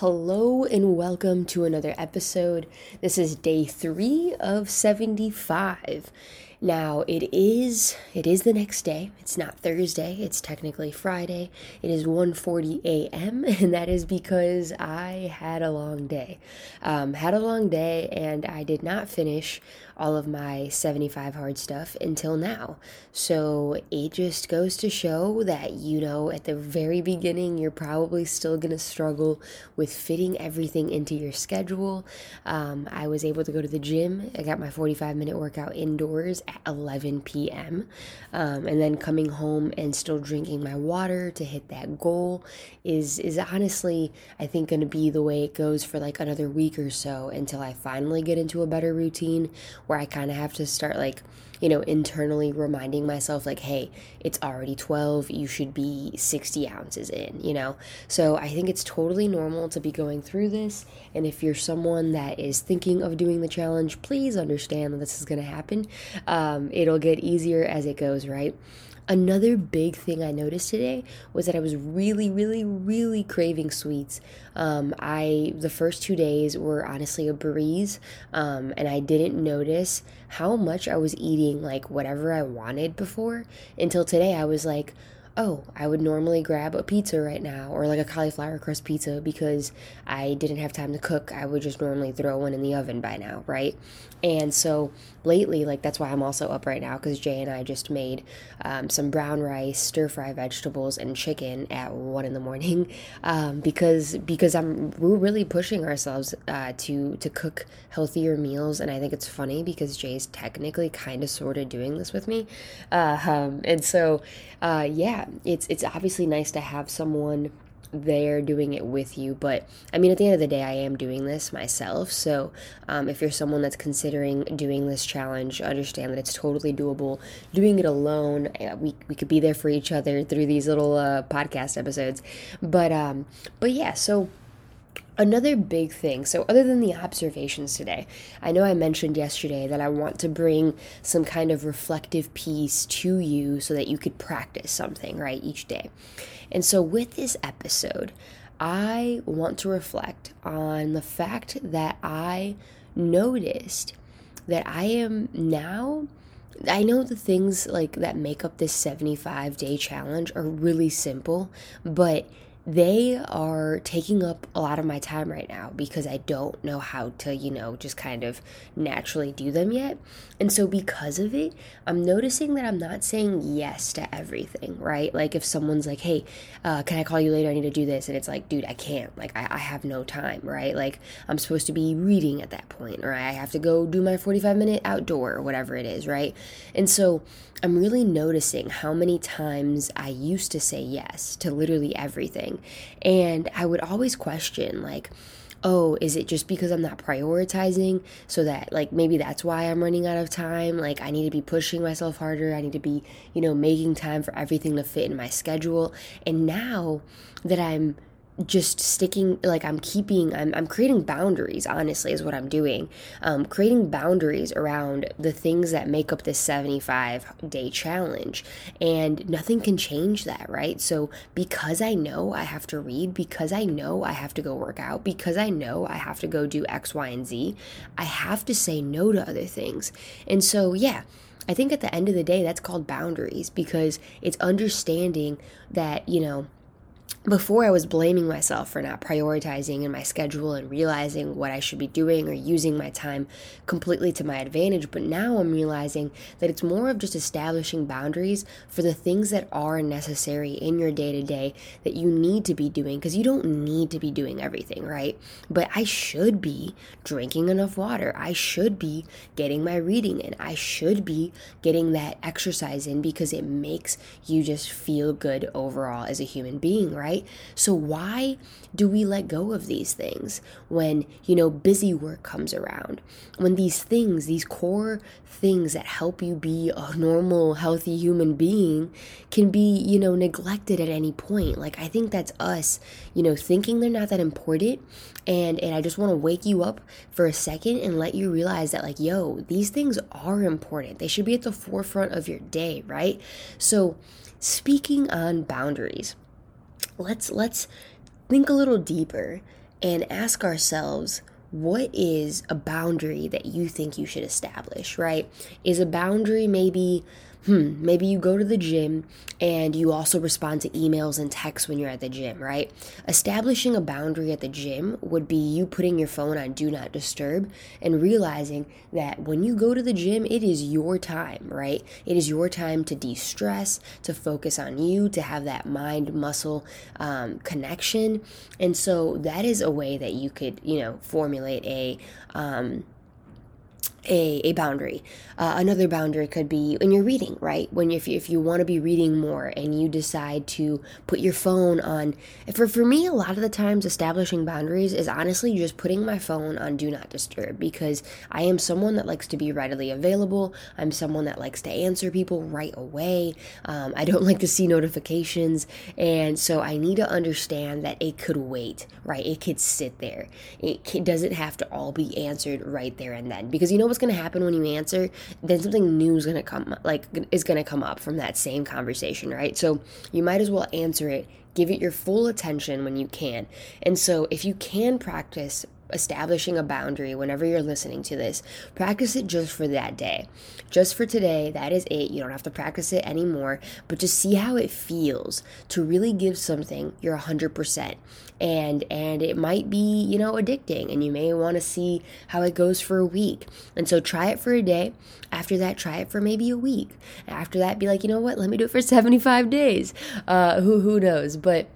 Hello and welcome to another episode. This is day 3 of 75. Now, it is it is the next day. It's not Thursday. It's technically Friday. It is 1:40 a.m. and that is because I had a long day. Um, had a long day and I did not finish all of my 75 hard stuff until now. So it just goes to show that, you know, at the very beginning, you're probably still to struggle with fitting everything into your schedule. Um, I was able to go to the gym. I got my 45 minute workout indoors at 11 p.m. Um, and then coming home and still drinking my water to hit that goal is, is honestly, I think, going to be the way it goes for like another week or so until I finally get into a better routine where I kind of have to start like, you know, internally reminding myself, like, hey, it's already 12, you should be 60 ounces in, you know? So I think it's totally normal to be going through this. And if you're someone that is thinking of doing the challenge, please understand that this is going to happen. Um, it'll get easier as it goes, right? Another big thing I noticed today was that I was really, really, really craving sweets. Um, I the first two days were honestly a breeze, um, and I didn't notice how much I was eating like whatever I wanted before until today. I was like, oh, I would normally grab a pizza right now or like a cauliflower crust pizza because I didn't have time to cook. I would just normally throw one in the oven by now, right? And so lately, like that's why I'm also up right now because Jay and I just made um, some brown rice, stir fry vegetables, and chicken at one in the morning um, because because I'm we're really pushing ourselves uh, to to cook healthier meals, and I think it's funny because Jay's technically kind of sort of doing this with me, uh, um, and so uh, yeah, it's it's obviously nice to have someone there doing it with you. But I mean, at the end of the day, I am doing this myself. So um, if you're someone that's considering doing this challenge, understand that it's totally doable. Doing it alone, we, we could be there for each other through these little uh, podcast episodes. But um, but yeah, so Another big thing, so other than the observations today, I know I mentioned yesterday that I want to bring some kind of reflective piece to you so that you could practice something, right, each day. And so with this episode, I want to reflect on the fact that I noticed that I am now I know the things like that make up this 75 day challenge are really simple, but they are taking up a lot of my time right now because I don't know how to, you know, just kind of naturally do them yet. And so, because of it, I'm noticing that I'm not saying yes to everything, right? Like, if someone's like, hey, uh, can I call you later? I need to do this. And it's like, dude, I can't. Like, I, I have no time, right? Like, I'm supposed to be reading at that point, or I have to go do my 45 minute outdoor or whatever it is, right? And so, I'm really noticing how many times I used to say yes to literally everything. And I would always question, like, oh, is it just because I'm not prioritizing so that, like, maybe that's why I'm running out of time? Like, I need to be pushing myself harder. I need to be, you know, making time for everything to fit in my schedule. And now that I'm just sticking like i'm keeping i'm, I'm creating boundaries honestly is what i'm doing. Um, creating boundaries around the things that make up this 75 day challenge. And nothing can change that right? So because i know i have to read because i know i have to go work out because i know i have to go do x y and z i have to say no to other things. And so yeah I think at the end of the day, that's called boundaries because it's understanding that, you know, before I was blaming myself for not prioritizing in my schedule and realizing what I should be doing or using my time completely to my advantage. But now I'm realizing that it's more of just establishing boundaries for the things that are necessary in your day to day that you need to be doing because you don't need to be doing everything, right? But I should be drinking enough water. I should be getting my reading in. I should be getting that exercise in because it makes you just feel good overall as a human being, right? Right? So why do we let go of these things when, you know, busy work comes around? When these things, these core things that help you be a normal, healthy human being can be, you know, neglected at any point. Like I think that's us, you know, thinking they're not that important and and I just want to wake you up for a second and let you realize that like, yo, these things are important. They should be at the forefront of your day, right? So, speaking on boundaries, let's let's think a little deeper and ask ourselves what is a boundary that you think you should establish, right? Is a boundary maybe hmm, maybe you go to the gym and you also respond to emails and texts when you're at the gym, right? Establishing a boundary at the gym would be you putting your phone on do not disturb and realizing that when you go to the gym, it is your time, right? It is your time to de stress, to focus on you, to have that mind muscle um, connection. And so that is a way that you could, you know, formulate a, um, a, a boundary. Uh, another boundary could be when you're reading, right? When if you, if you want to be reading more and you decide to put your phone on. For for me, a lot of the times establishing boundaries is honestly just putting my phone on do not disturb because I am someone that likes to be readily available. I'm someone that likes to answer people right away. Um, I don't like to see notifications, and so I need to understand that it could wait, right? It could sit there. It doesn't have to all be answered right there and then because you know what's going to happen when you answer then something new is going to come like is going to come up from that same conversation right? So you might as well answer it give it your full attention when you can. And so if you can practice establishing a boundary whenever you're listening to this. Practice it just for that day. Just for today, that is it. You don't have to practice it anymore, but just see how it feels to really give something your 100%. And and it might be, you know, addicting and you may want to see how it goes for a week. And so try it for a day. After that, try it for maybe a week. After that, be like, you know what? Let me do it for 75 days. Uh, who who knows? But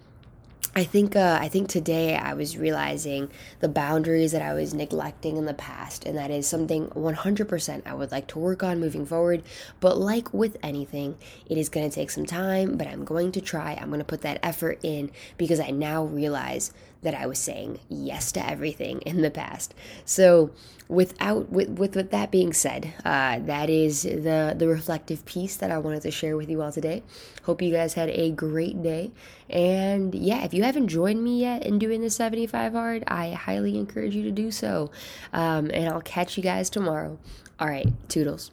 I think uh, I think today I was realizing the boundaries that I was neglecting in the past, and that is something 100% I would like to work on moving forward. But like with anything, it is going to take some time, but I'm going to try. I'm going to put that effort in because I now realize that I was saying yes to everything in the past. So, without with with, with that being said, uh, that is the the reflective piece that I wanted to share with you all today. Hope you guys had a great day, and yeah, if you haven't joined me yet in doing the 75 hard, I highly encourage you to do so. Um, and I'll catch you guys tomorrow. All right, toodles.